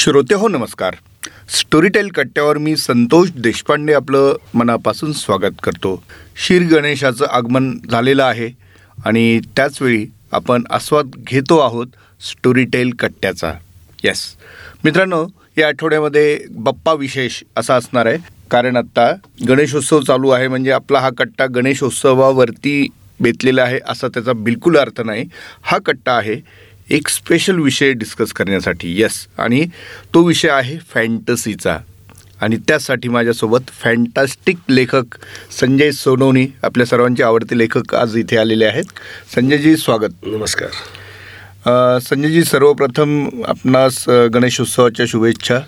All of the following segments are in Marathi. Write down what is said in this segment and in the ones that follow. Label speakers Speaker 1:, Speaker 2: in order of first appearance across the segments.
Speaker 1: श्रोते हो नमस्कार. स्टोरीटेल कट्ट्यावर मी संतोष देशपांडे आपलं मनापासून स्वागत करतो. शीर गणेशाचं आगमन झालेलं आहे आणि त्याचवेळी आपण आस्वाद घेतो आहोत स्टोरीटेल कट्ट्याचा. येस मित्रांनो या आठवड्यामध्ये बप्पा विशेष असा असणार आहे. कारण आत्ता गणेशोत्सव चालू आहे म्हणजे आपला हा कट्टा गणेशोत्सवावरती बेतलेला आहे असा त्याचा बिलकुल अर्थ नाही. हा कट्टा आहे एक स्पेशल विषय डिस्कस करण्यासाठी येस आणि तो विषय आहे फॅन्टसीचा आणि त्यासाठी माझ्यासोबत फॅन्टास्टिक लेखक संजय सोनवणी आपल्या सर्वांचे आवडते लेखक आज इथे आलेले आहेत. संजयजी स्वागत.
Speaker 2: नमस्कार.
Speaker 1: संजयजी सर्वप्रथम आपणास गणेशोत्सवाच्या शुभेच्छा.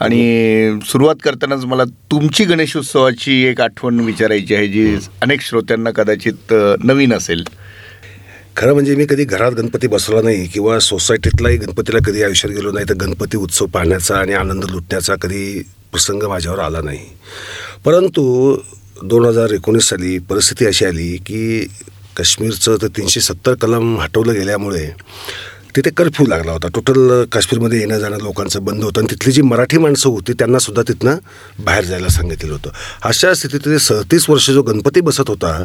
Speaker 1: आणि सुरुवात करतानाच मला तुमची गणेशोत्सवाची एक आठवण विचारायची आहे जी अनेक श्रोत्यांना कदाचित नवीन असेल.
Speaker 2: खरं म्हणजे मी कधी घरात गणपती बसवला नाही किंवा सोसायटीतलाही गणपतीला कधी आयुष्यात गेलो नाही तर गणपती उत्सव पाहण्याचा आणि आनंद लुटण्याचा कधी प्रसंग माझ्यावर आला नाही. परंतु दोन हजार एकोणीस साली परिस्थिती अशी आली की काश्मीरचं तर तीनशे सत्तर कलम हटवलं गेल्यामुळे तिथे कर्फ्यू लागला होता. टोटल काश्मीरमध्ये येणं जाणं लोकांचं बंद होतं आणि तिथली जी मराठी माणसं होती त्यांनासुद्धा तिथनं बाहेर जायला सांगितलेलं होतं. अशा स्थितीत सहतीस वर्ष जो गणपती बसत होता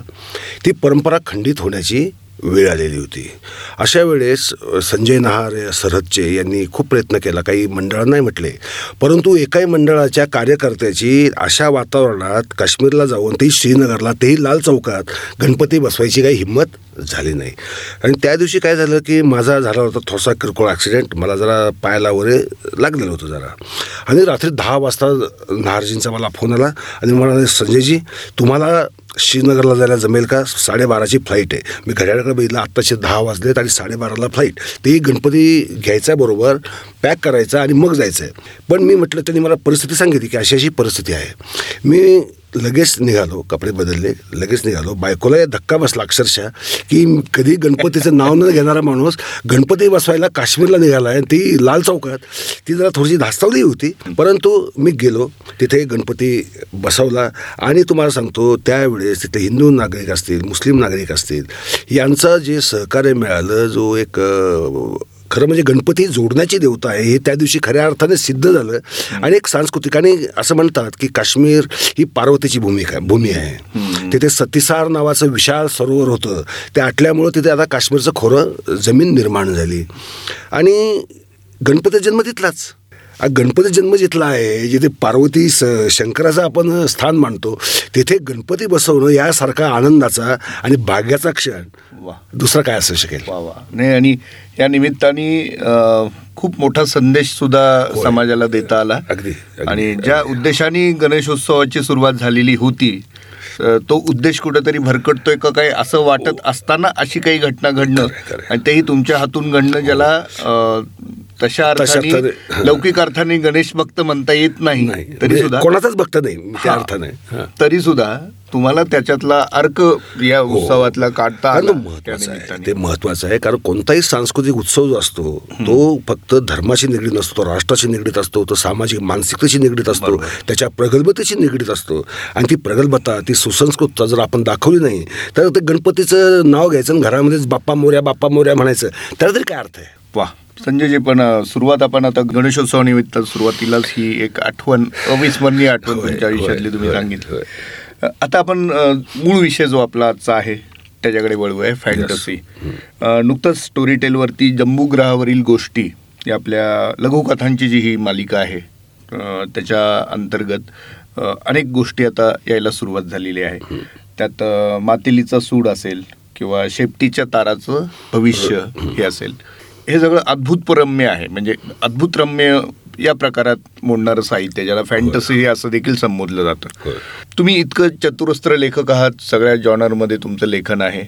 Speaker 2: ती परंपरा खंडित होण्याची वेळ आलेली होती. अशा वेळेस संजय नहार सरहदचे यांनी खूप प्रयत्न केला. काही मंडळांना नाही म्हटले. परंतु एकाही मंडळाच्या कार्यकर्त्याची अशा वातावरणात काश्मीरला जाऊन तेही श्रीनगरला तेही लाल चौकात गणपती बसवायची काही हिंमत झाली नाही. आणि त्या दिवशी काय झालं की माझा झाला होता थोसा किरकोळ ॲक्सिडेंट मला जरा पायाला वगैरे लागलेलं होतं जरा. आणि रात्री दहा वाजता नहारजींचा मला फोन आला आणि मला म्हणाले संजयजी तुम्हाला श्रीनगरला जायला जमेल का? साडेबाराची फ्लाईट आहे. मी घड्याळाकडे बघितलं आत्ताचे दहा वाजलेत आणि साडेबाराला फ्लाईट तेही गणपती घ्यायचा बरोबर पॅक करायचा आणि मग जायचं आहे पण मी म्हटलं त्यांनी मला परिस्थिती सांगितली की अशी अशी परिस्थिती आहे. मी लगेच निघालो कपडे बदलले लगेच निघालो. बायकोला या धक्का बसला अक्षरशः की कधी गणपतीचं नाव न घेणारा माणूस गणपती बसवायला काश्मीरला निघाला आहे ती लाल चौकात ती जरा थोडीशी धास्तावली होती. परंतु मी गेलो तिथे गणपती बसवला आणि तुम्हाला सांगतो त्यावेळेस तिथे हिंदू नागरिक असतील मुस्लिम नागरिक असतील यांचं जे सहकार्य मिळालं जो एक खरं म्हणजे गणपती जोडण्याची देवता आहे हे त्या दिवशी खऱ्या अर्थाने सिद्ध झालं. आणि एक सांस्कृतिक आणि असं म्हणतात की काश्मीर ही पार्वतीची भूमिका भूमी आहे. तिथे सतीसार नावाचं विशाल सरोवर होतं. ते आटल्यामुळं तिथे आता काश्मीरचं खोरं जमीन निर्माण झाली. आणि गणपती जन्म तिथलाच. गणपती जन्म जिथला आहे जिथे पार्वती स शंकराचं आपण स्थान मानतो तिथे गणपती बसवणं यासारखा आनंदाचा आणि भाग्याचा क्षण
Speaker 1: वा.
Speaker 2: दुसरा काय असू शकेल?
Speaker 1: वा वा. नाही आणि या निमित्ताने खूप मोठा संदेश सुद्धा समाजाला देता आला.
Speaker 2: अगदी.
Speaker 1: आणि ज्या उद्देशाने गणेशोत्सवाची सुरुवात झालेली होती तो उद्देश कुठेतरी भरकटतोय का काय असं वाटत असताना अशी काही घटना घडणं. आणि तेही तुमच्या हातून घडणं ज्याला तशा अर्थाने लौकिक अर्थाने गणेश भक्त म्हणता येत नाही तरी
Speaker 2: म्हणजे
Speaker 1: सुद्धा
Speaker 2: कोणाचाच बघता नाही त्या
Speaker 1: हा.
Speaker 2: अर्थाने हा.
Speaker 1: तरी सुद्धा तुम्हाला त्याच्यातला अर्क या उत्सवातला काढता
Speaker 2: महत्त्वाचा आहे. ते महत्वाचं आहे कारण कोणताही सांस्कृतिक उत्सव जो असतो तो फक्त धर्माशी निगडीत नसतो तो राष्ट्राशी निगडीत असतो तो सामाजिक मानसिकतेशी निगडीत असतो. त्याच्या प्रगल्भतेशी निगडीत असतो आणि ती प्रगल्भता ती सुसंस्कृतता जर आपण दाखवली नाही तर ते गणपतीचं नाव घ्यायचं आणि घरामध्येच बाप्पा मोऱ्या बाप्पा मोऱ्या म्हणायचं त्याला तरी काय अर्थ आहे
Speaker 1: वा संजयजी पण सुरुवात आपण आता गणेशोत्सवानिमित्त सुरुवातीलाच ही एक आठवण अविस्मरणीय आठवण तुमच्या आयुष्यातली तुम्ही सांगितली. आता आपण मूळ विषय जो आपला आजचा आहे त्याच्याकडे वळूया फॅन्टसी नुकतंच स्टोरी टेलवरती जम्बूग्रहावरील गोष्टी या आपल्या लघुकथांची जी ही मालिका आहे त्याच्या अंतर्गत अनेक गोष्टी आता यायला सुरुवात झालेली आहे. त्यात मातेलीचा सूड असेल किंवा शेपटीच्या ताराचं भविष्य हे असेल. हे सगळं अद्भुतरम्य आहे. म्हणजे अद्भुतरम्य या प्रकारात मोडणारं साहित्य ज्याला फॅन्टसी हे असं देखील संबोधलं जातं. तुम्ही इतकं चतुरस्त्र लेखक आहात सगळ्या जॉनरमध्ये तुमचं लेखन आहे.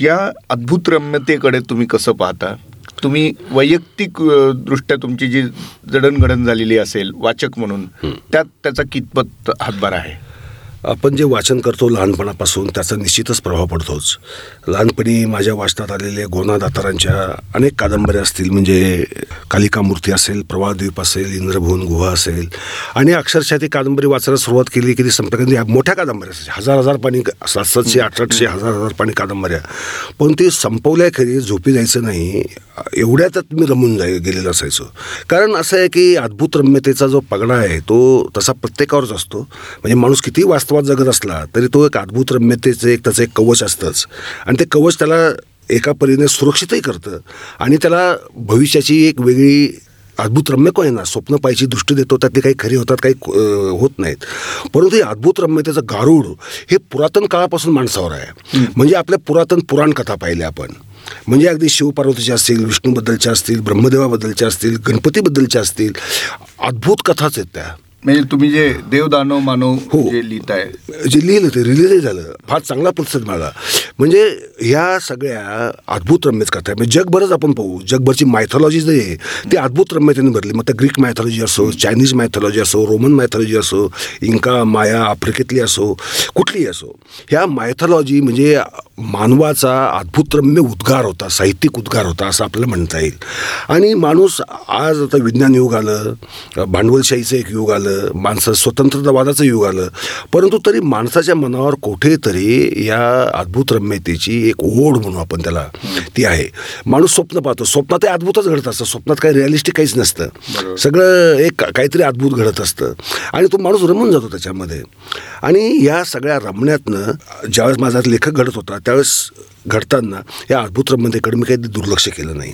Speaker 1: या अद्भुतरम्यतेकडे तुम्ही कसं पाहता? तुम्ही वैयक्तिक दृष्ट्या तुमची जी जडणघडण झालेली असेल वाचक म्हणून त्यात त्याचा कितपत हातभार आहे?
Speaker 2: आपण जे वाचन करतो लहानपणापासून त्याचा निश्चितच प्रभाव पडतोच. लहानपणी माझ्या वाचनात आलेले गोना दातारांच्या अनेक कादंबऱ्या असतील म्हणजे कालिका मूर्ती असेल प्रवाहद्वीप असेल इंद्रभुवन गुहा असेल आणि अक्षरशः ती कादंबरी वाचायला सुरुवात केली की ती संपर्कांनी मोठ्या कादंबऱ्या असायच्या. हजार हजार पाणी सात सातशे आठ आठशे हजार हजार पाणी कादंबऱ्या. पण ती संपवल्या खरी झोपी जायचं नाही एवढ्यातच मी रमून जाय गेलेलं असायचो. कारण असं आहे की अद्भुत रम्यतेचा जो पगडा आहे तो तसा प्रत्येकावरच असतो. म्हणजे माणूस किती वास्तवात जगत असला तरी तो एक अद्भुत रम्यतेचं एक त्याचं एक कवच असतंच. आणि ते कवच त्याला एका परीने सुरक्षितही करतं. आणि त्याला भविष्याची एक वेगळी अद्भुत रम्य आहे ना स्वप्न पाहायची दृष्टी देतो त्यातली काही खरी होतात काही होत नाहीत. परंतु हे अद्भुत रम्यतेचं गारूड हे पुरातन काळापासून माणसावर आहे. म्हणजे आपल्या पुरातन पुराण कथा पाहिल्या आपण. म्हणजे अगदी शिवपार्वतीच्या असतील विष्णूबद्दलच्या असतील ब्रह्मदेवाबद्दलच्या असतील गणपतीबद्दलच्या असतील अद्भुत कथाच आहेत त्या.
Speaker 1: म्हणजे तुम्ही जे देव दानव मानव
Speaker 2: हो.
Speaker 1: जे लिहिताय
Speaker 2: जे लिहिलं ते रिलीजही झालं. फार चांगला प्रतिसाद मिळाला म्हणजे ह्या सगळ्या अद्भुत रम्यच आहे. म्हणजे जगभरच आपण पाहू. जगभरची मायथॉलॉजी जी आहे ती अद्भुत रम्यतेने भरली. मग त्या ग्रीक मायथॉलॉजी असो चायनीज मायथॉलॉजी असो रोमन मायथॉलॉजी असो इंका माया आफ्रिकेतली असो कुठलीही असो. ह्या मायथॉलॉजी म्हणजे मानवाचा अद्भुत रम्य उद्गार होता साहित्यिक उद्गार होता असं आपल्याला म्हणता येईल. आणि माणूस आज आता विज्ञान युग आलं भांडवलशाहीचं एक युग आलं माणसं स्वतंत्रतावादाचं युग आलं. परंतु तरी माणसाच्या मनावर कुठेतरी या अद्भुत रम्यतेची एक ओढ म्हणू आपण त्याला ती आहे. माणूस स्वप्न पाहतो. स्वप्नात ते अद्भुतच घडत असतं. स्वप्नात काही रिअलिस्टिक काहीच नसतं. सगळं एक काहीतरी अद्भुत घडत असतं. आणि तो माणूस रमून जातो त्याच्यामध्ये. आणि या सगळ्या रमण्यातनं ज्यावेळेस माझा लेखक घडत होता त्यावेळेस घडताना या अद्भुत रमतेकडे मी काही दुर्लक्ष केलं नाही.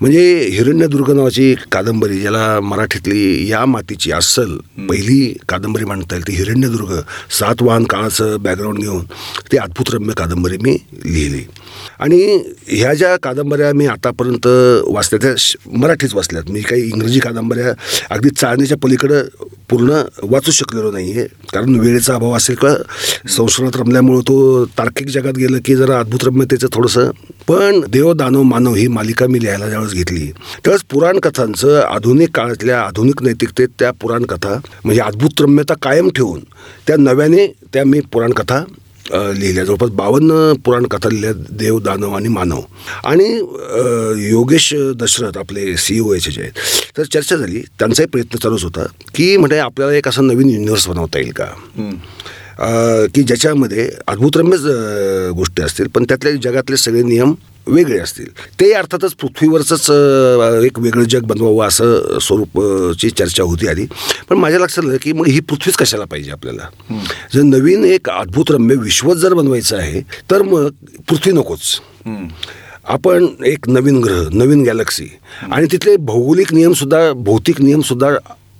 Speaker 2: म्हणजे हिरण्यदुर्ग नावाची कादंबरी ज्याला मराठीतली या मातीची अस्सल पहिली कादंबरी म्हणता येईल ती हिरण्यदुर्ग सात वाहन काळाचं बॅकग्राऊंड घेऊन ती अद्भुत रम्य कादंबरी मी लिहिली. आणि ह्या ज्या कादंबऱ्या मी आतापर्यंत वाचल्या त्या श- मराठीच वाचल्यात. मी काही इंग्रजी कादंबऱ्या अगदी चाळणीच्या पलीकडं पूर्ण वाचू शकलेलो नाही आहे. कारण वेळेचा अभाव असेल का संशोधनात रमल्यामुळं तो तार्किक जगात गेलं की जरा अद्भुत रम्यतेचं थोडंसं. पण देव दानव मानव ही मालिका मी लिहायला ज्यावेळेस घेतली त्यावेळेस पुराणकथांचं आधुनिक काळातल्या आधुनिक नैतिकतेत त्या पुराणकथा म्हणजे अद्भुत रम्यता कायम ठेवून त्या नव्याने त्या मी पुराणकथा लिहिल्या जवळपास बावन्न पुराण कथा लिहिल्या देव दानव आणि मानव. आणि योगेश दशरथ आपले सी ओ एचे जे आहेत. तर चर्चा झाली. त्यांचाही प्रयत्न चालूच होता की म्हणजे आपल्याला एक असं नवीन युनिव्हर्स बनवता येईल का? की ज्याच्यामध्ये अद्भुतरम्यच गोष्टी असतील पण त्यातले जगातले सगळे नियम वेगळे असतील. ते अर्थातच पृथ्वीवरचंच एक वेगळं जग बनवावं असं स्वरूपची चर्चा होती आधी. पण माझ्या लक्षात आलं की मग ही पृथ्वीच कशाला पाहिजे आपल्याला? जर नवीन एक अद्भुतरम्य विश्वच जर बनवायचं आहे तर मग पृथ्वी नकोच. आपण एक नवीन ग्रह नवीन गॅलक्सी. आणि तिथले भौगोलिक नियमसुद्धा भौतिक नियमसुद्धा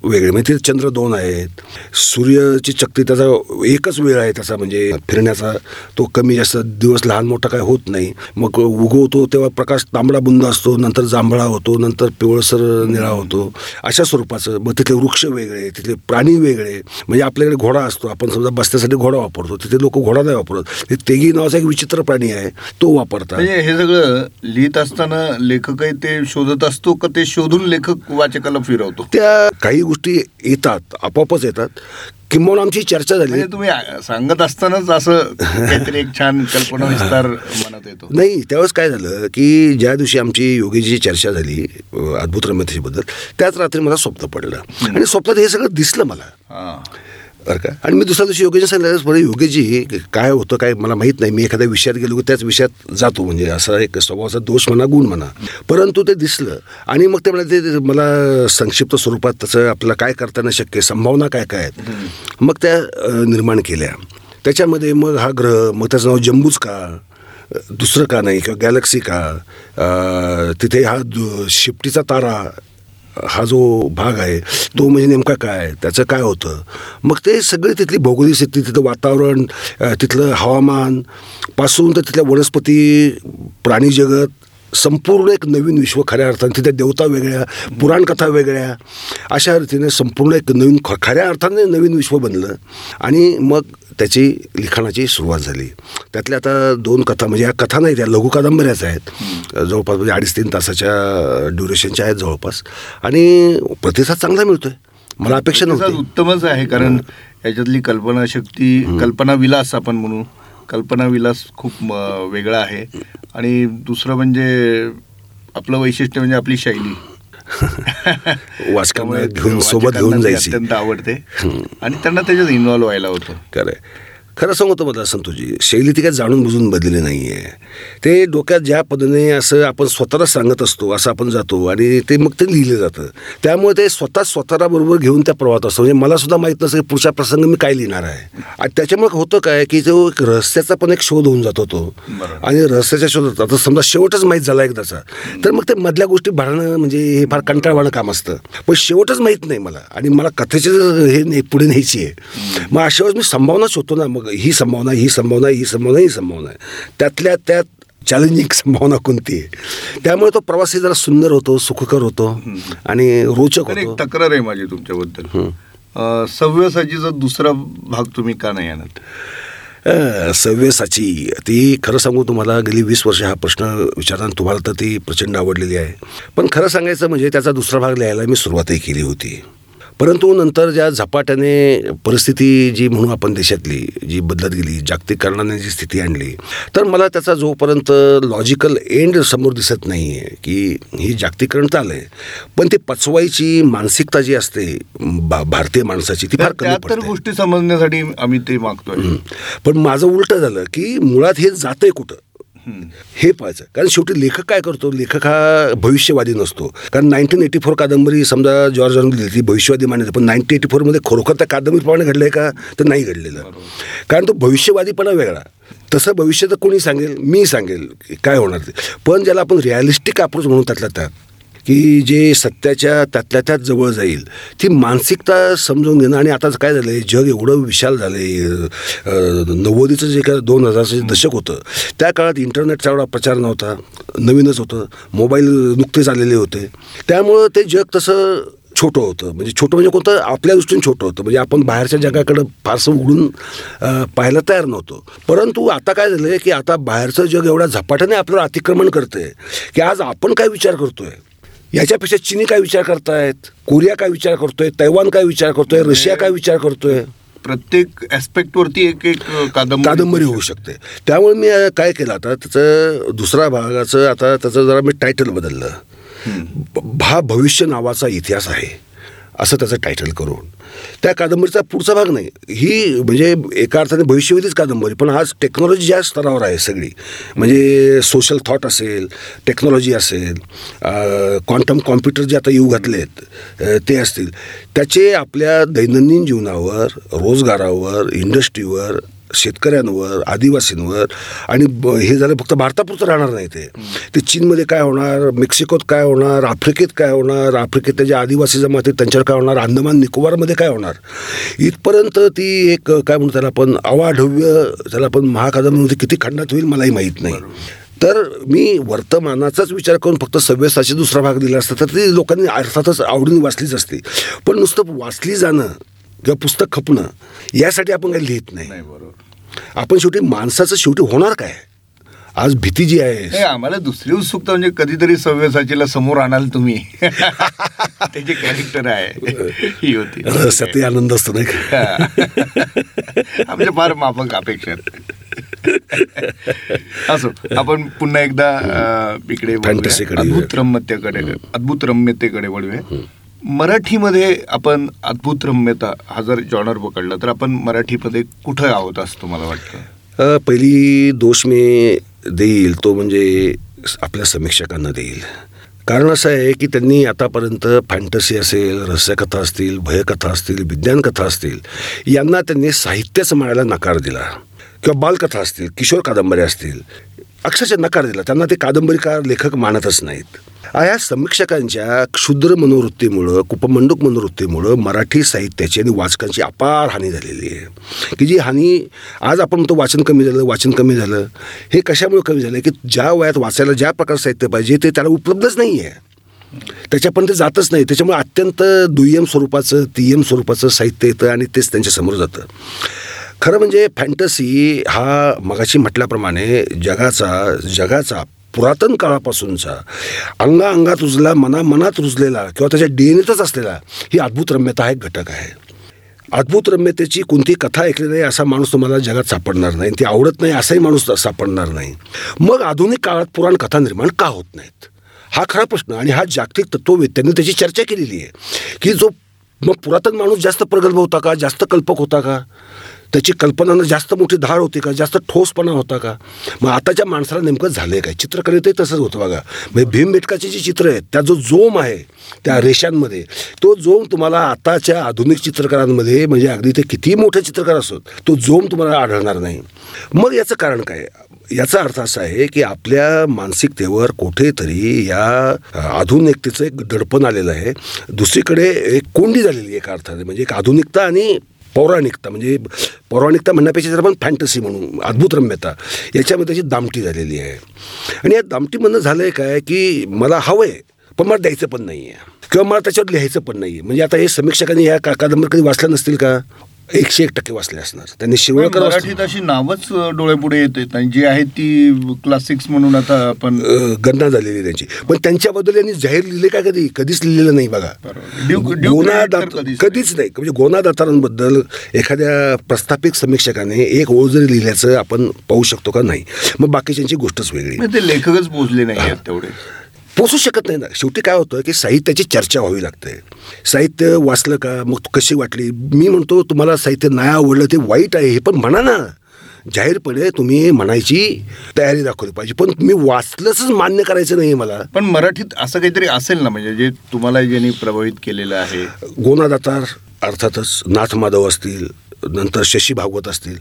Speaker 2: वेगळे. म्हणजे तिथे चंद्र दोन आहेत. सूर्याची चक्ती त्याचा एकच वेळ आहे त्याचा म्हणजे फिरण्याचा. तो कमी जास्त दिवस लहान मोठा काय होत नाही. मग उगवतो तेव्हा प्रकाश तांबडा बुंद असतो नंतर जांभळा होतो नंतर पिवळसर निळा होतो. अशा स्वरूपाचं. मग तिथले वृक्ष वेगळे तिथले प्राणी वेगळे. म्हणजे आपल्याकडे घोडा असतो. आपण समजा बसण्यासाठी घोडा वापरतो. तिथे लोक घोडा नाही वापरत. ते तेगी नावाचा एक विचित्र प्राणी आहे. तो वापरतात.
Speaker 1: म्हणजे हे सगळं लिहित असताना लेखकही ते शोधत असतो का ते शोधून लेखक वाचकाला फिरवतो?
Speaker 2: त्या काही गोष्टी येतात आपोआपच येतात. किंवा आमची चर्चा झाली.
Speaker 1: म्हणजे तुम्ही सांगत असतानाच असं काहीतरी एक छान कल्पना विस्तार मनात येतो.
Speaker 2: नाही त्यावेळेस काय झालं की ज्या दिवशी आमची योगीची चर्चा झाली अद्भुत रम्यतेबद्दल त्याच रात्री मला स्वप्न पडलं. आणि स्वप्नात हे सगळं दिसलं मला.
Speaker 1: हा.
Speaker 2: बरं का? आणि मी दुसऱ्या दिवशी योगेजी सांगितलं बरं योगेजी काय होतं काय मला माहीत नाही. मी एखाद्या विषयात गेलो की त्याच विषयात जातो. म्हणजे असा एक स्वभावाचा दोष म्हणा गुण म्हणा. परंतु ते दिसलं. आणि मग ते म्हणाले ते मला संक्षिप्त स्वरूपात त्याचं आपल्याला काय करताना शक्य आहे, संभावना काय काय आहेत? मग त्या निर्माण केल्या. त्याच्यामध्ये मग हा ग्रह मग त्याचं नाव जम्बूच का दुसरं का नाही किंवा गॅलक्सी का तिथे हा दु- शिफ्टीचा तारा हा जो भाग आहे तो म्हणजे नेमका काय? त्याचं काय होतं? मग ते सगळे तिथली भौगोलिक स्थिती तिथलं वातावरण तिथलं हवामानपासून तर तिथल्या वनस्पती प्राणी जगत संपूर्ण एक नवीन विश्व खऱ्या अर्थाने. तिथे देवता वेगळ्या पुराणकथा वेगळ्या. अशा रीतीने संपूर्ण एक नवीन ख खऱ्या अर्थाने नवीन विश्व बनलं. आणि मग त्याची लिखाणाची सुरुवात झाली. त्यातल्या आता दोन कथा म्हणजे या कथा नाही त्या लघु कादंबऱ्याच आहेत. जवळपास म्हणजे अडीच तीन तासाच्या ड्युरेशनच्या आहेत जवळपास. आणि प्रतिसाद चांगला मिळतोय. मला अपेक्षा नव्हती.
Speaker 1: उत्तमच आहे कारण याच्यातली कल्पना शक्ती कल्पना विलास आपण म्हणू. कल्पना विलास खूप वेगळा आहे. आणि दुसरं म्हणजे आपलं वैशिष्ट्य म्हणजे आपली शैली.
Speaker 2: वाचकांना
Speaker 1: त्यामुळे
Speaker 2: घेऊन सोबत घेऊन जायची.
Speaker 1: अत्यंत आवडते. आणि त्यांना त्याच्यात इन्व्हॉल्व्ह व्हायला होतं.
Speaker 2: खरं खरं सांगतो मला संतोषजी शैली ती काय जाणून बुजून बदलली नाही आहे ते डोक्यात ज्या पद्धतीने असं आपण स्वतःला सांगत असतो असं आपण जातो आणि ते मग ते लिहिलं जातं. त्यामुळे ते स्वतः स्वतःला बरोबर घेऊन त्या प्रवाहात असतो. म्हणजे मला सुद्धा माहीत नसतं की पुढचा प्रसंग मी काय लिहिणार आहे. आणि त्याच्यामुळे होतं काय की जो एक रहस्याचा पण एक शोध होऊन जातो तो. आणि रहस्याच्या शोधात आता समजा शेवटच माहीत झाला एकदाचा. तर मग ते मधल्या गोष्टी भरणं म्हणजे हे फार कंटाळवाणं काम असतं. पण शेवटच माहीत नाही मला. आणि मला कथेचे हे पुढे न्यायची आहे. मग अशा वेळेस मी संभावना शोधतो ना मग ही संभावना ही संभावना ही संभावना ही संभावना आहे. त्यातल्या त्यात चॅलेंजिंग संभावना कोणती आहे? त्यामुळे तो प्रवासी जरा सुंदर होतो सुखकर होतो आणि रोचक होतो.
Speaker 1: तक्रार आहे माझी तुमच्याबद्दल. सव्यसाचीचा दुसरा भाग तुम्ही का नाही आणत?
Speaker 2: सव्यसाची ती खरं सांगू तुम्हाला गेली वीस वर्ष हा प्रश्न विचारताना तुम्हाला तर ती प्रचंड आवडलेली आहे. पण खरं सांगायचं म्हणजे त्याचा दुसरा भाग लिहायला मी सुरुवातही केली होती. परंतु नंतर ज्या झपाट्याने परिस्थिती जी म्हणू आपण देशातली जी बदलत गेली जागतिकरणाने जी स्थिती आणली तर मला त्याचा जोपर्यंत लॉजिकल एंड समोर दिसत नाही आहे की ही जागतिकरण तर आलं आहे पण ती पचवायची मानसिकता जी असते भा भारतीय माणसाची ती फार कमी
Speaker 1: गोष्टी समजण्यासाठी आम्ही ते मागतोय.
Speaker 2: पण माझं उलटं झालं की मुळात हे जातंय कुठं
Speaker 1: हम्म.
Speaker 2: हे पाहायचं. कारण शेवटी लेखक काय करतो? लेखक हा भविष्यवादी नसतो. कारण नाईन्टीन एटी फोर कादंबरी समजा जॉर्ज ऑर्वेल लिहिली ती भविष्यवादी मानते पण नाईन्टीन एटी फोरमध्ये खरोखर त्या कादंबरीप्रमाणे घडलं आहे का? तर नाही घडलेलं. कारण तो भविष्यवादीपणा वेगळा. तसं भविष्य तर कोणी सांगेल? मी सांगेल काय होणार ते. पण ज्याला आपण रिअलिस्टिक अप्रोच म्हणून त्यातल्या त्यात की जे सत्याच्या त्यातल्या त्यात जवळ जाईल ती मानसिकता समजून घेणं आणि आता काय झालं आहे जग एवढं विशाल झालं आहे नव्वदीचं जे काय दोन हजारचं जे दशक होतं त्या काळात इंटरनेटचा एवढा प्रचार नव्हता नवीनच होतं मोबाईल नुकतेच आलेले होते. त्यामुळं ते जग तसं छोटं होतं. म्हणजे छोटं म्हणजे कोणतं आपल्या दृष्टीने छोटं होतं. म्हणजे आपण बाहेरच्या जगाकडं फारसं उघडून पाहायला तयार नव्हतो. परंतु आता काय झालं आहे की आता बाहेरचं जग एवढ्या झपाट्याने आपलं अतिक्रमण करतं आहे की आज आपण काय विचार करतो आहे याच्यापेक्षा चीनी काय विचार करतायत? कोरिया काय विचार करतोय? तैवान काय विचार करतोय? रशिया काय विचार करतोय?
Speaker 1: प्रत्येक ऍस्पेक्ट वरती एक एक कादंबरी
Speaker 2: कादंबरी होऊ शकते. त्यामुळे मी काय केलं आता? त्याचं दुसऱ्या भागाचं आता त्याचं जरा मी टायटल बदललं. हा भविष्य नावाचा इतिहास आहे. असं त्याचं टायटल करून. त्या कादंबरीचा पुढचा भाग नाही. ही म्हणजे एका अर्थाने भविष्यवेधीच कादंबरी पण आज टेक्नॉलॉजी ज्या स्तरावर आहे सगळी म्हणजे सोशल थॉट असेल टेक्नॉलॉजी असेल क्वांटम कॉम्प्युटर जे आता येऊ घातले आहेत ते असतील त्याचे आपल्या दैनंदिन जीवनावर रोजगारावर इंडस्ट्रीवर शेतकऱ्यांवर आदिवासींवर आणि हे झालं फक्त भारतापुरतं राहणार नाही ते. ते चीनमध्ये काय होणार मेक्सिकोत काय होणार आफ्रिकेत काय होणार आफ्रिकेत जे आदिवासी जमात आहेत त्यांच्यावर काय होणार अंदमान निकोबारमध्ये काय होणार? इथपर्यंत ती एक काय म्हणतो त्याला आपण अवाढव्य त्याला आपण महाकादंबरीमध्ये किती खंडात होईल मलाही माहीत नाही. तर मी वर्तमानाचाच विचार करून फक्त सव्यसाची दुसरा भाग दिला असता तर ती लोकांनी अर्थातच आवडीने वाचलीच असती. पण नुसतं वाचली जाणं किंवा पुस्तक खपणं यासाठी आपण काही लिहित नाही.
Speaker 1: नाही बरोबर.
Speaker 2: आपण शेवटी माणसाचं शेवटी होणार काय? आज भीती जी आहे.
Speaker 1: आम्हाला दुसरी उत्सुकता म्हणजे कधीतरी सव्यसाचीला समोर आणाल तुम्ही. त्याचे कॅरेक्टर आहे. ही होती.
Speaker 2: रहस्यातही आनंद असतो नाही का?
Speaker 1: आमच्या फार माफक अपेक्षा. असो आपण पुन्हा एकदा इकडे अद्भुत रम्यतेकडे अद्भुत रम्यतेकडे वळूया. मराठीमध्ये आपण अद्भुत रम्यता हा जर जॉनर पकडला तर आपण मराठीमध्ये कुठं आहोत असं तुम्हाला वाटतं?
Speaker 2: पहिली दोष मी देईल तो म्हणजे आपल्या समीक्षकांना देईल. कारण असं आहे की त्यांनी आतापर्यंत फॅन्टसी असेल रहस्यकथा असतील भयकथा असतील विज्ञानकथा असतील यांना त्यांनी साहित्यच म्हणायला नकार दिला. किंवा बालकथा असतील किशोर कादंबऱ्या असतील अक्षरशः नकार दिला. त्यांना ते कादंबरीकार लेखक मानतच नाहीत. या समीक्षकांच्या क्षुद्र मनोवृत्तीमुळं कुपमंडूक मनोवृत्तीमुळं मराठी साहित्याची आणि वाचकांची अपार हानी झालेली आहे. की जी हानी आज आपण म्हणतो वाचन कमी झालं वाचन कमी झालं हे कशामुळे कमी झालं? की ज्या वयात वाचायला ज्या प्रकारचं साहित्य पाहिजे ते त्याला उपलब्धच नाही आहे त्याच्यापर्यंत जातच नाही. त्याच्यामुळे अत्यंत दुय्यम स्वरूपाचं तिय्यम स्वरूपाचं साहित्य येतं आणि तेच त्यांच्यासमोर जातं. खरं म्हणजे फॅन्टसी हा मगाशी म्हटल्याप्रमाणे जगाचा जगाचा पुरातन काळापासूनचा अंगाअंगात रुजला मना मनात रुजलेला किंवा त्याच्या डीएनएतच असलेला ही अद्भुत रम्यता हा एक घटक आहे. अद्भुत रम्यतेची कोणती कथा ऐकली नाही असा माणूस तुम्हाला जगात सापडणार नाही. ती आवडत नाही असाही माणूस सापडणार नाही. मग आधुनिक काळात पुराण कथा निर्माण का होत नाहीत? हा खरा प्रश्न आणि हा जागतिक तत्ववेत्यांनी त्याची चर्चा केलेली आहे की जो मग पुरातन माणूस जास्त प्रगल्भ होता का? जास्त कल्पक होता का? त्याची कल्पनानं जास्त मोठी धार होती का? जास्त ठोसपणा होता का? मग आताच्या माणसाला नेमकं झालं आहे काय? चित्रकलेतही तसंच होतं बघा. म्हणजे भीमबेटकाची जी चित्र आहेत त्या जो जोम आहे त्या रेषांमध्ये तो जोम तुम्हाला आताच्या आधुनिक चित्रकारांमध्ये म्हणजे अगदी ते कितीही मोठे चित्रकार असोत तो जोम तुम्हाला आढळणार नाही. मग याचं कारण काय? याचा अर्थ असा आहे की आपल्या मानसिकतेवर कुठेतरी या आधुनिकतेचं एक दडपण आलेलं आहे. दुसरीकडे एक कोंडी झालेली आहे एका अर्थाने. म्हणजे एक आधुनिकता आणि पौराणिकता. म्हणजे पौराणिकता म्हणण्यापेक्षा जर आपण फॅन्टसी म्हणू अद्भुत रम्यता. याच्यामध्ये त्याची दामटी झालेली आहे. आणि या दामटीमधनं झालं आहे काय की मला हवं आहे पण मला द्यायचं पण नाही आहे किंवा मला त्याच्यावर लिहायचं पण नाही आहे म्हणजे आता हे समीक्षकांनी या कादंबरी कधी वाचल्या नसतील का? एकशे एक टक्के वाचले असणार. त्यांनी शिरोळकर.
Speaker 1: मराठीत अशी नावच डोळ्यापुढे येत आहेत आणि जी आहेत ती क्लासिक्स म्हणून आता आपण
Speaker 2: गणना झालेली त्यांची. पण त्यांच्याबद्दल यांनी जाहीर लिहिले का कधी? कधीच लिहिलेलं नाही बघा.
Speaker 1: ड्यूक- ड्यूक
Speaker 2: गोना
Speaker 1: क्रेडिट तर
Speaker 2: दात
Speaker 1: कधीच
Speaker 2: नाही. म्हणजे गोना दातारांबद्दल एखाद्या प्रस्थापित समीक्षकाने एक ओळ जरी लिहिल्याचं आपण पाहू शकतो का नाही? मग बाकीच्यांची गोष्टच वेगळी.
Speaker 1: ते लेखकच पोचले नाही तेवढे.
Speaker 2: पोचू शकत नाही ना. शेवटी काय होतं की साहित्याची चर्चा व्हावी लागते. साहित्य वाचलं का? मग कशी वाटली? मी म्हणतो तुम्हाला साहित्य नाही आवडलं ते वाईट आहे हे पण म्हणा ना. जाहीरपणे तुम्ही म्हणायची तयारी दाखवली पाहिजे. पण मी वाचलंच मान्य करायचं नाही मला.
Speaker 1: पण मराठीत असं काहीतरी असेल ना म्हणजे जे तुम्हाला ज्यांनी प्रभावित केलेलं आहे?
Speaker 2: गोनादातार अर्थातच नाथ माधव असतील नंतर शशी भागवत असतील.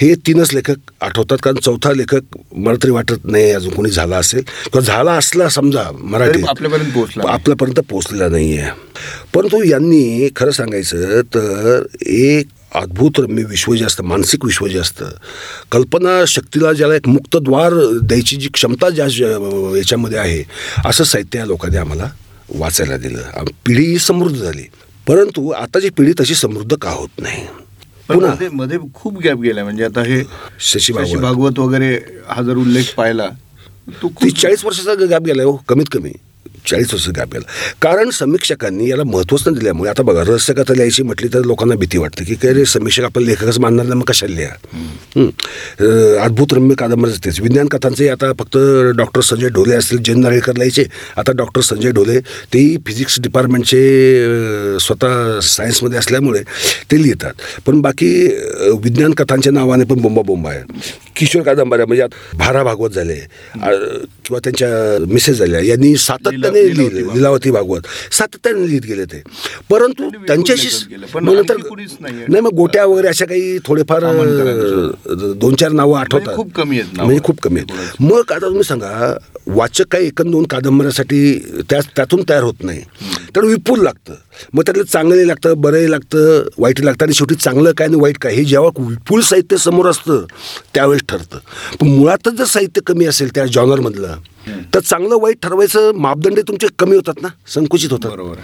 Speaker 2: हे तीनच लेखक आठवतात कारण चौथा लेखक मला तरी वाटत नाही अजून कोणी झाला असेल. किंवा झाला असला समजा मराठी
Speaker 1: आपल्यापर्यंत पोहोचला नाही.
Speaker 2: आपल्यापर्यंत पोहोचलेला नाही आहे परंतु यांनी खरं सांगायचं तर एक अद्भुत रम्य विश्व जे असतं मानसिक विश्व जे असतं कल्पना शक्तीला ज्याला एक मुक्त द्वार द्यायची जी क्षमता ज्या याच्यामध्ये आहे असं साहित्य या लोकांनी आम्हाला वाचायला दिलं. पिढी ही समृद्ध झाली. परंतु आताची पिढी तशी समृद्ध का होत नाही? पुन्हा.
Speaker 1: मध्ये मध्ये खूप गॅप गेला म्हणजे आता हे
Speaker 2: शशी भागवत.
Speaker 1: वगैरे हा जर उल्लेख पाहिला तो
Speaker 2: चाळीस वर्षाचा गॅप गेला हो कमीत कमी. चाळीस वर्ष गेला. कारण समीक्षकांनी याला महत्त्वच न दिल्यामुळे आता बघा रहस्यकथा लिहायची म्हटली तर लोकांना भीती वाटते की काय रे समीक्षक आपण लेखकच मानणार नाही मग कशाला लिहा? अद्भुत रम्य कादंबरीच तेच विज्ञान कथांचे आता फक्त डॉक्टर संजय ढोले असतील जैन नारळीकर लिहायचे. आता डॉक्टर संजय ढोले तेही फिजिक्स डिपार्टमेंटचे स्वतः सायन्समध्ये असल्यामुळे ते लिहितात. पण बाकी विज्ञान कथांच्या नावाने पण बोंबा बोंबा आहे किशोर कादंबऱ्या म्हणजे आता भारा भागवत झाले किंवा त्यांच्या मिसेस झाल्या यांनी सातत्याने
Speaker 1: लीलावती
Speaker 2: लिहिले. लीलावती भागवत सातत्याने लिहित गेले ते परंतु
Speaker 1: त्यांनी
Speaker 2: त्यांच्याशी नंतर. नाही मग गोट्या वगैरे अशा काही थोडेफार दोन चार नावं आठवतात
Speaker 1: म्हणजे खूप कमी आहेत.
Speaker 2: म्हणजे खूप कमी आहेत मग आता तुम्ही सांगा वाचक काही एकन दोन कादंबऱ्यासाठी त्या त्यातून तयार होत नाही. तर विपुल लागतं. मग त्यातलं चांगले लागतं बरंही लागतं वाईट लागतं आणि शेवटी चांगलं काय आणि वाईट काय हे जेव्हा विपुल साहित्य समोर असतं त्यावेळेस ठरतं. पण मुळातच जर साहित्य कमी असेल त्या जॉनरमधलं तर चांगलं वाईट ठरवायचं मापदंड तुमचे कमी होतात ना संकुचित होतात.
Speaker 1: बरोबर.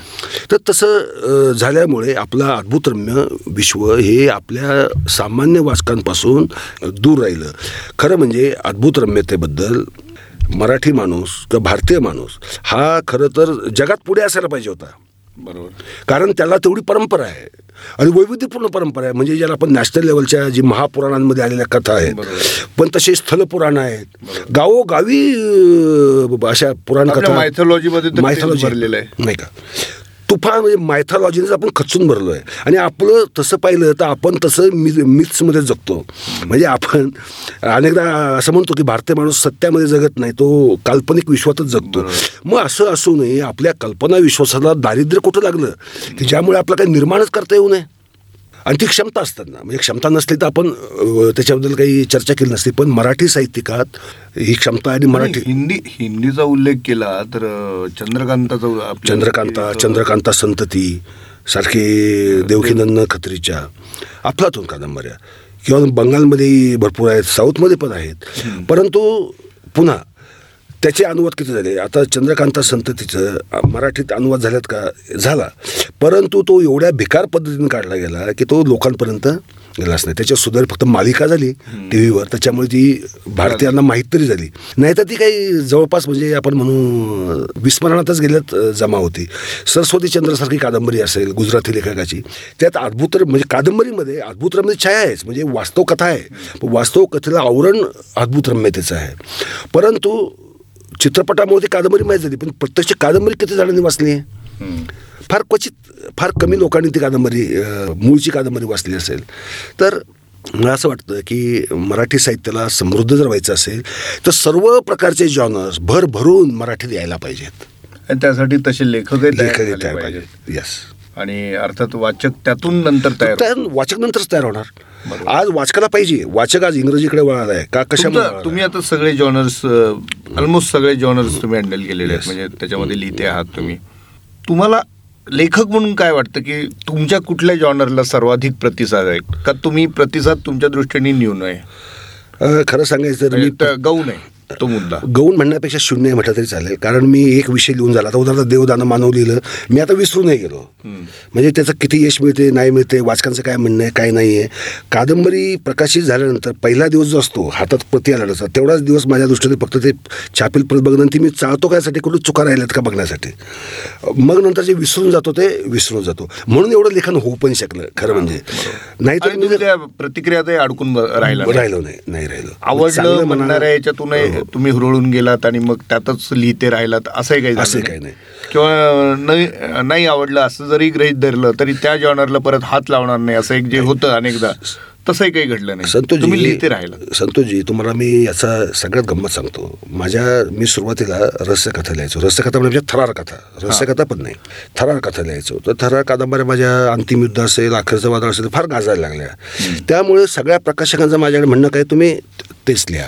Speaker 2: तर तसं झाल्यामुळे आपलं अद्भुतरम्य विश्व हे आपल्या सामान्य वाचकांपासून दूर राहिलं. खरं म्हणजे अद्भुतरम्यतेबद्दल मराठी माणूस किंवा भारतीय माणूस हा खरं तर जगात पुढे असायला पाहिजे होता.
Speaker 1: बरोबर.
Speaker 2: कारण त्याला तेवढी परंपरा आहे. आणि वैविध्यपूर्ण परंपरा आहे. म्हणजे ज्याला आपण नॅशनल लेवलच्या जी महापुराणांमध्ये आलेल्या कथा आहेत. पण तसे स्थलपुराण आहेत. गावोगावी अशा पुराण कथा
Speaker 1: तेच
Speaker 2: Mythology.
Speaker 1: भरलेलं आहे.
Speaker 2: नाही का? तुफान म्हणजे मायथॉलॉजीनेच आपण खचून भरलो आहे आणि आपलं तसं पाहिलं तर आपण तसं मि मिथ्समध्ये जगतो. म्हणजे आपण अनेकदा असं म्हणतो की भारतीय माणूस सत्यामध्ये जगत नाही तो काल्पनिक विश्वातच जगतो. मग असं असूनही आपल्या कल्पना विश्वासाला दारिद्र्य कुठं लागलं? की ज्यामुळे आपलं काही निर्माणच करता येऊ नये? आणि ती क्षमता असतात ना. म्हणजे क्षमता नसली तर आपण त्याच्याबद्दल काही चर्चा केली नसती. पण मराठी साहित्यिकात ही क्षमता आणि मराठी
Speaker 1: हिंदी हिंदीचा उल्लेख केला तर चंद्रकांताचा
Speaker 2: चंद्रकांता चंद्रकांता संतती सारखे देवकीनंदन खत्रीच्या अफलातून कादंबऱ्या. किंवा बंगालमध्ये भरपूर आहेत साऊथमध्ये पण आहेत. परंतु पुन्हा त्याचे अनुवाद किती झाले? आता चंद्रकांता संततीचं मराठीत अनुवाद झाल्यात का? झाला. परंतु तो एवढ्या भिकार पद्धतीने काढला गेला की तो लोकांपर्यंत गेलाच नाही. त्याच्या सुधार फक्त मालिका झाली टी व्हीवर त्याच्यामुळे ती भारतीयांना माहीत तरी झाली. नाही तर ती काही जवळपास म्हणजे आपण म्हणू विस्मरणातच गेल्यात जमा होती. सरस्वती चंद्रसारखी कादंबरी असेल गुजराती लेखकाची. त्यात अद्भुत म्हणजे कादंबरीमध्ये अद्भुत रम्य छाया आहेच म्हणजे वास्तव कथा आहे. वास्तव कथेला आवरण अद्भुत रम्यतेचं आहे. परंतु चित्रपटामुळे ती कादंबरी माहीत झाली पण प्रत्यक्ष कादंबरी किती जणांनी वाचली? फार क्वचित फार कमी लोकांनी ती कादंबरी मूळची कादंबरी वाचली असेल. तर मला असं वाटतं की मराठी साहित्याला समृद्ध जर व्हायचं असेल तर सर्व प्रकारचे जॉनर्स भरभरून मराठीत यायला पाहिजेत.
Speaker 1: आणि त्यासाठी तसे
Speaker 2: लेखक
Speaker 1: पाहिजेत.
Speaker 2: पाहिजेत. येस
Speaker 1: आणि अर्थात वाचक त्यातून नंतर तयार
Speaker 2: त्या वाचक नंतरच तयार होणार. आज वाचकाला पाहिजे. वाचक आज इंग्रजीकडे वळाला आहे. का कशा
Speaker 1: तुम्ही आता सगळे जॉनर्स ऑलमोस्ट सगळे जॉनर्स तुम्ही हँडल केलेले आहेत. म्हणजे त्याच्यामध्ये लिहिते आहात तुम्ही. तुम्हाला लेखक म्हणून काय वाटतं की तुमच्या कुठल्या जॉनरला सर्वाधिक प्रतिसाद आहे? का तुम्ही प्रतिसाद तुमच्या दृष्टीने न्यून आहे?
Speaker 2: खरं सांगायचं तर मी
Speaker 1: म्हणजे त- मुद्दा.
Speaker 2: गौण म्हणण्यापेक्षा शून्य आहे म्हटलं तरी चालेल. कारण मी एक विषय लिहून झाला. आता उदाहरणार्थ देवदानं मानव लिहिलं. मी आता विसरू नाही गेलो. म्हणजे त्याचं किती यश मिळते नाही मिळते वाचकांचं काय म्हणणं आहे काय नाही आहे. कादंबरी प्रकाशित झाल्यानंतर पहिला दिवस जो असतो हातात प्रती आल्यानंतर तेवढाच दिवस माझ्या दृष्टीने फक्त ते छापील परत बघणं ती मी चालतो कायसाठी कुठं चुका राहिल्यात का बघण्यासाठी. मग नंतर जे विसरून जातो ते विसरून जातो. म्हणून एवढं लेखन होऊ पण शकलं खरं म्हणजे.
Speaker 1: तुम्ही त्या प्रतिक्रियातही अडकून राहिला. नाही.
Speaker 2: राहिलो नाही नाही राहिलो.
Speaker 1: आवडलं म्हणणाऱ्या याच्यातून तुम्ही हुरळून गेलात आणि मग त्यातच लिहिते राहिलात असंही काही
Speaker 2: असंही काही नाही.
Speaker 1: किंवा नाही नाही आवडलं असं जरी गृहीत धरलं तरी त्या जॉनरला परत हात लावणार नाही असं एक जे होतं अनेकदा तसंही काही घडलं नाही.
Speaker 2: संतोषजी
Speaker 1: तुम्ही लिहिते राहिला
Speaker 2: संतोषजी तुम्हाला मी याचा सगळ्यात गंमत सांगतो. माझ्या मी सुरुवातीला रहस्यकथा लिहायचो. रहस्यकथा म्हणजे थरार कथा. रहस्यकथा पण नाही. थरार कथा लिहायचो. तर थरार कादंबऱ्या माझ्या अंतिम युद्ध असेल अखेरचं वादळ असेल फार गाजायला लागल्या. त्यामुळे सगळ्या प्रकाशकांचं माझ्याकडे म्हणणं काय तुम्ही तेच लिहा.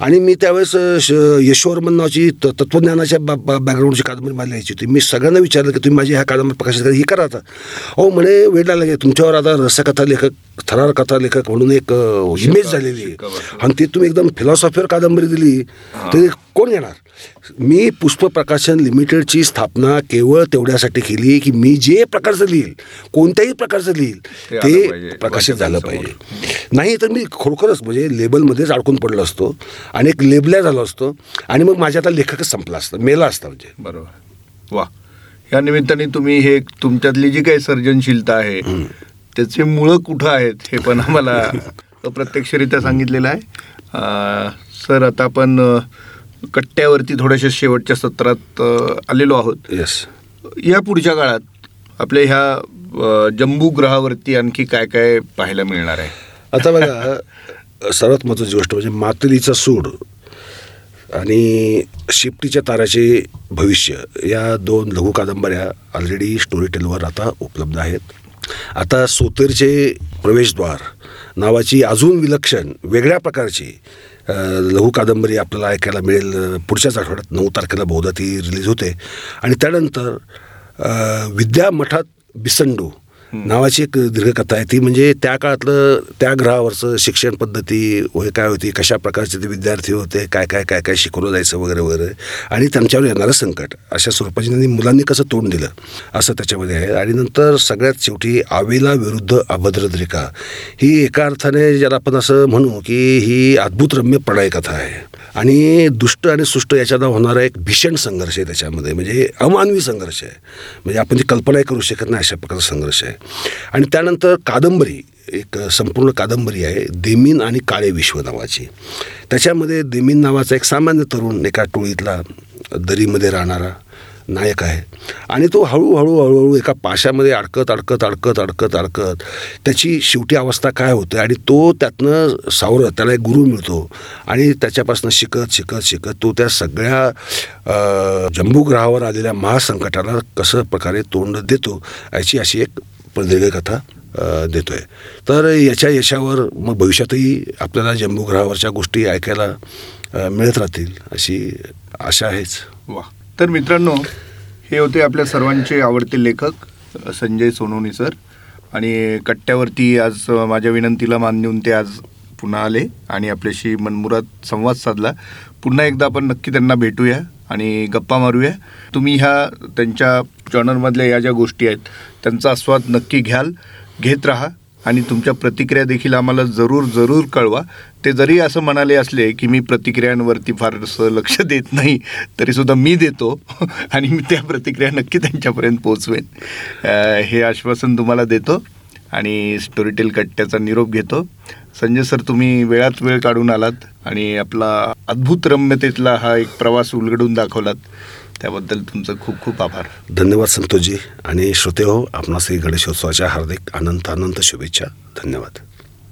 Speaker 2: आणि मी त्यावेळेस यशोवर्मन नावाची त- तत्वज्ञानाच्या बा- बा- बॅकग्राऊंडची कादंबरी मला लिहायची होती. मी सगळ्यांना विचारलं की तुम्ही माझी ह्या कादंबरी प्रकाशित करा. ही करा आता. अहो म्हणे वेळ लागला तुमच्यावर आता रसकथा लेखक थरार कथा लेखक म्हणून एक इमेज झालेली आहे. आणि ते तुम्ही एकदम फिलॉसॉफीवर कादंबरी दिली. तर कोण घेणार मी पुष्प प्रकाशन लिमिटेडची स्थापना केवळ तेवढ्यासाठी केली की मी जे प्रकारचं लिहिल कोणत्याही प्रकारचं लिहिल
Speaker 1: ते
Speaker 2: प्रकाशित झालं. पाहिजे. नाही तर मी खरोखरच म्हणजे लेबलमध्येच अडकून पडलो असतो आणि एक लेबल्या झालो असतो आणि मग माझ्या आता लेखकच संपला असतं मेला असता म्हणजे.
Speaker 1: बरोबर. वा. या निमित्ताने तुम्ही हे तुमच्यातली जी काही सर्जनशीलता आहे त्याचे मुळं कुठं आहेत हे पण आम्हाला अप्रत्यक्षरित्या सांगितलेलं आहे. सर आता आपण कट्ट्यावरती थोड्याशा शेवटच्या सत्रात आलेलो आहोत.
Speaker 2: येस
Speaker 1: या पुढच्या काळात आपल्या ह्या जम्बू ग्रहावरती आणखी काय काय पाहायला मिळणार आहे?
Speaker 2: आता बघा सर्वात महत्त्वाची गोष्ट म्हणजे मातलीचा सूड आणि शिफ्टीच्या ताऱ्याचे भविष्य या दोन लघु कादंबऱ्या ऑलरेडी स्टोरी टेलवर आता उपलब्ध आहेत. आता सोतेरचे प्रवेशद्वार नावाची अजून विलक्षण वेगळ्या प्रकारची लघु कादंबरी आपल्याला ऐकायला मिळेल. पुढच्याच आठवड्यात नऊ तारखेला बहुधा ती रिलीज होते. आणि त्यानंतर विद्यामठात बिसंडू नावाची एक दीर्घकथा आहे. ती म्हणजे त्या काळातलं त्या ग्रहावरचं शिक्षण पद्धती वय काय होती कशा प्रकारचे ते विद्यार्थी होते काय काय काय काय शिकवलं जायचं वगैरे वगैरे. आणि त्यांच्यावर येणारं संकट. अशा स्वरूपाची त्यांनी मुलांनी कसं तोंड दिलं असं त्याच्यामध्ये आहे. आणि नंतर सगळ्यात शेवटी आवेला विरुद्ध अभद्रद्रिका. ही एका अर्थाने ज्याला आपण असं म्हणू की ही अद्भुत रम्य प्रणय कथा आहे. आणि दुष्ट आणि सुष्ट याच्यात होणारा एक भीषण संघर्ष आहे त्याच्यामध्ये. म्हणजे अमानवी संघर्ष आहे. म्हणजे आपण ती कल्पनाही करू शकत नाही अशा प्रकारचा संघर्ष आहे. आणि त्यानंतर कादंबरी एक संपूर्ण कादंबरी आहे देमीन आणि काळे विश्व नावाची. त्याच्यामध्ये देमीन नावाचा एक सामान्य तरुण एका टोळीतला दरीमध्ये राहणारा नायक आहे. आणि तो हळूहळू हळूहळू एका पाशामध्ये अडकत अडकत अडकत अडकत अडकत त्याची शेवटी अवस्था काय होते आणि तो त्यातनं सावरत त्याला एक गुरु मिळतो आणि त्याच्यापासून शिकत शिकत शिकत तो त्या सगळ्या जम्बूग्रहावर जंबूग्रहावर आलेल्या महासंकटाला कसं प्रकारे तोंड देतो याची अशी एक पण कथा देतो आहे तर याच्या यशावर मग भविष्यातही आपल्याला जम्बूग्रहावरच्या गोष्टी ऐकायला मिळत राहतील अशी आशा आहेच.
Speaker 1: वा. तर मित्रांनो हे होते आपल्या सर्वांचे आवडते लेखक संजय सोनोनी सर. आणि कट्ट्यावरती आज माझ्या विनंतीला मान देऊन ते आज पुन्हा आले. आणि आपल्याशी मनमुरात संवाद साधला. पुन्हा एकदा आपण नक्की त्यांना भेटूया. आणि गप्पा मारूया. तुम्ही ह्या त्यांच्या जॉनरमधल्या या ज्या गोष्टी आहेत त्यांचा आस्वाद नक्की घ्याल घेत राहा आणि तुमच्या प्रतिक्रिया देखील आम्हाला जरूर जरूर कळवा. ते जरी असं म्हणाले असले की मी प्रतिक्रियांवरती फारसं लक्ष देत नाही तरीसुद्धा मी देतो आणि मी त्या प्रतिक्रिया नक्की त्यांच्यापर्यंत पोचवेन हे आश्वासन तुम्हाला देतो आणि स्टोरीटेल कट्ट्याचा निरोप घेतो. संजय सर तुम्ही वेळात वेळ काढून आलात आणि आपला अद्भुत रम्यतेतला हा एक प्रवास उलगडून दाखवलात. त्याबद्दल तुमचं खूप खूप आभार.
Speaker 2: धन्यवाद संतोषजी. आणि श्रोते हो आपणास गणेशोत्सवाच्या हार्दिक अनंत अनंत शुभेच्छा. धन्यवाद.